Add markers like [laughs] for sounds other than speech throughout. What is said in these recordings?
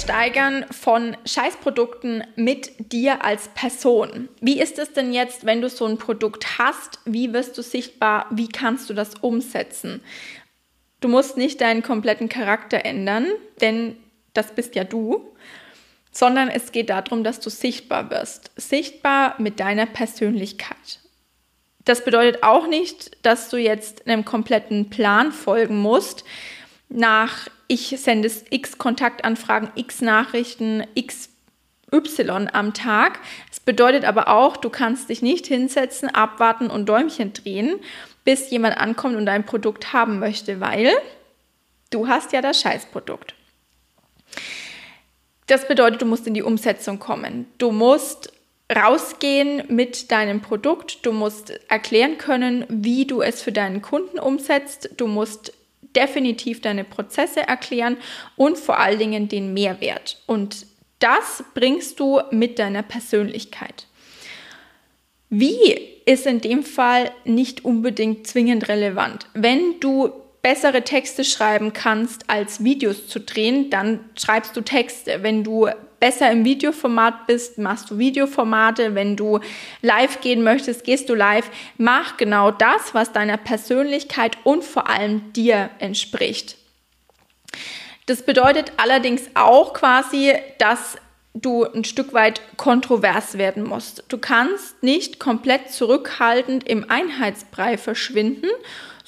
Steigern von Scheißprodukten mit dir als Person. Wie ist es denn jetzt, wenn du so ein Produkt hast? Wie wirst du sichtbar? Wie kannst du das umsetzen? Du musst nicht deinen kompletten Charakter ändern, denn das bist ja du, sondern es geht darum, dass du sichtbar wirst. Sichtbar mit deiner Persönlichkeit. Das bedeutet auch nicht, dass du jetzt einem kompletten Plan folgen musst, nach ich sende x Kontaktanfragen, x Nachrichten, x Y am Tag. Es bedeutet aber auch, du kannst dich nicht hinsetzen, abwarten und Däumchen drehen, bis jemand ankommt und dein Produkt haben möchte, weil du hast ja das Scheißprodukt. Das bedeutet, du musst in die Umsetzung kommen. Du musst rausgehen mit deinem Produkt. Du musst erklären können, wie du es für deinen Kunden umsetzt. Du musst definitiv deine Prozesse erklären und vor allen Dingen den Mehrwert. Und das bringst du mit deiner Persönlichkeit. Wie ist in dem Fall nicht unbedingt zwingend relevant. Wenn du bessere Texte schreiben kannst, als Videos zu drehen, dann schreibst du Texte. Wenn du besser im Videoformat bist, machst du Videoformate. Wenn du live gehen möchtest, gehst du live. Mach genau das, was deiner Persönlichkeit und vor allem dir entspricht. Das bedeutet allerdings auch quasi, dass du ein Stück weit kontrovers werden musst. Du kannst nicht komplett zurückhaltend im Einheitsbrei verschwinden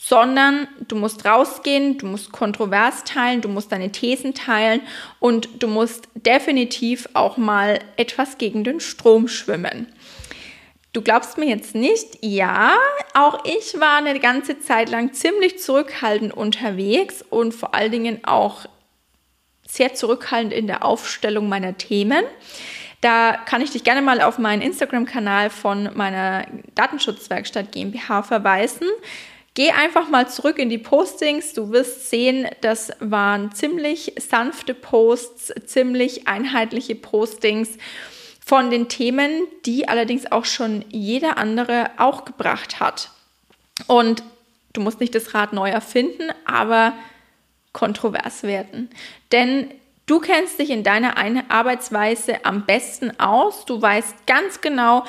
sondern du musst rausgehen, du musst kontrovers teilen, du musst deine Thesen teilen und du musst definitiv auch mal etwas gegen den Strom schwimmen. Du glaubst mir jetzt nicht? Ja, auch ich war eine ganze Zeit lang ziemlich zurückhaltend unterwegs und vor allen Dingen auch sehr zurückhaltend in der Aufstellung meiner Themen. Da kann ich dich gerne mal auf meinen Instagram-Kanal von meiner Datenschutzwerkstatt GmbH verweisen. Geh einfach mal zurück in die Postings. Du wirst sehen, das waren ziemlich sanfte Posts, ziemlich einheitliche Postings von den Themen, die allerdings auch schon jeder andere auch gebracht hat. Und du musst nicht das Rad neu erfinden, aber kontrovers werden. Denn du kennst dich in deiner Arbeitsweise am besten aus. Du weißt ganz genau,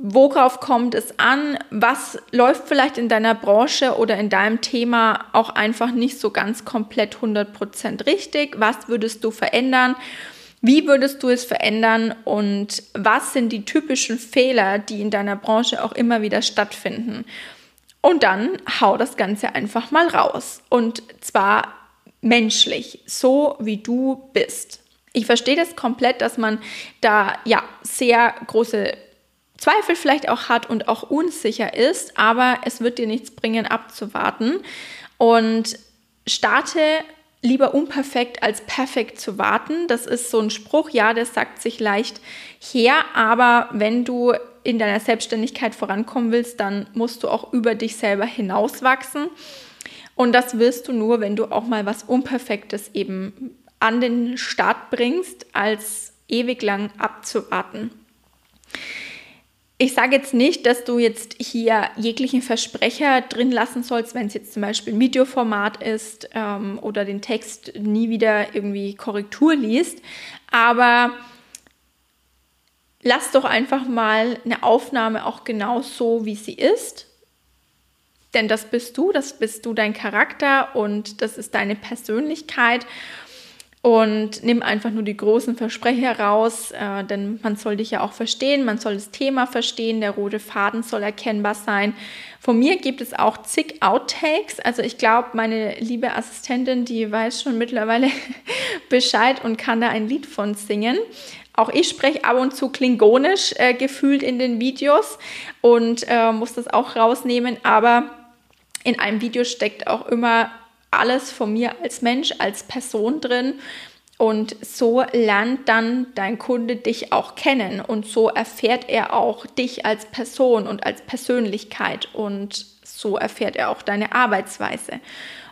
Worauf kommt es an? Was läuft vielleicht in deiner Branche oder in deinem Thema auch einfach nicht so ganz komplett 100% richtig? Was würdest du verändern? Wie würdest du es verändern? Und was sind die typischen Fehler, die in deiner Branche auch immer wieder stattfinden? Und dann hau das Ganze einfach mal raus. Und zwar menschlich, so wie du bist. Ich verstehe das komplett, dass man da ja sehr große Zweifel vielleicht auch hat und auch unsicher ist, aber es wird dir nichts bringen, abzuwarten. Und starte lieber unperfekt als perfekt zu warten. Das ist so ein Spruch, ja, der sagt sich leicht her, aber wenn du in deiner Selbstständigkeit vorankommen willst, dann musst du auch über dich selber hinauswachsen. Und das wirst du nur, wenn du auch mal was Unperfektes eben an den Start bringst, als ewig lang abzuwarten. Ich sage jetzt nicht, dass du jetzt hier jeglichen Versprecher drin lassen sollst, wenn es jetzt zum Beispiel ein Videoformat ist ähm, oder den Text nie wieder irgendwie Korrektur liest. Aber lass doch einfach mal eine Aufnahme auch genau so, wie sie ist. Denn das bist du, das bist du dein Charakter und das ist deine Persönlichkeit und nimm einfach nur die großen Versprecher raus, äh, denn man soll dich ja auch verstehen, man soll das Thema verstehen, der rote Faden soll erkennbar sein. Von mir gibt es auch zig Outtakes, also ich glaube, meine liebe Assistentin, die weiß schon mittlerweile [laughs] Bescheid und kann da ein Lied von singen. Auch ich spreche ab und zu klingonisch äh, gefühlt in den Videos und äh, muss das auch rausnehmen, aber in einem Video steckt auch immer alles von mir als Mensch, als Person drin. Und so lernt dann dein Kunde dich auch kennen und so erfährt er auch dich als Person und als Persönlichkeit und so erfährt er auch deine Arbeitsweise.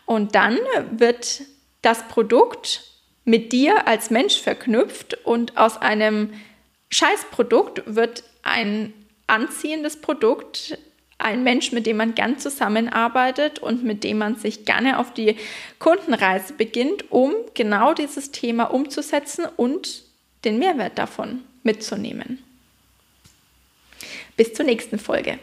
Und dann wird das Produkt mit dir als Mensch verknüpft und aus einem Scheißprodukt wird ein anziehendes Produkt, ein Mensch, mit dem man gern zusammenarbeitet und mit dem man sich gerne auf die Kundenreise beginnt, um genau dieses Thema umzusetzen und den Mehrwert davon mitzunehmen. Bis zur nächsten Folge.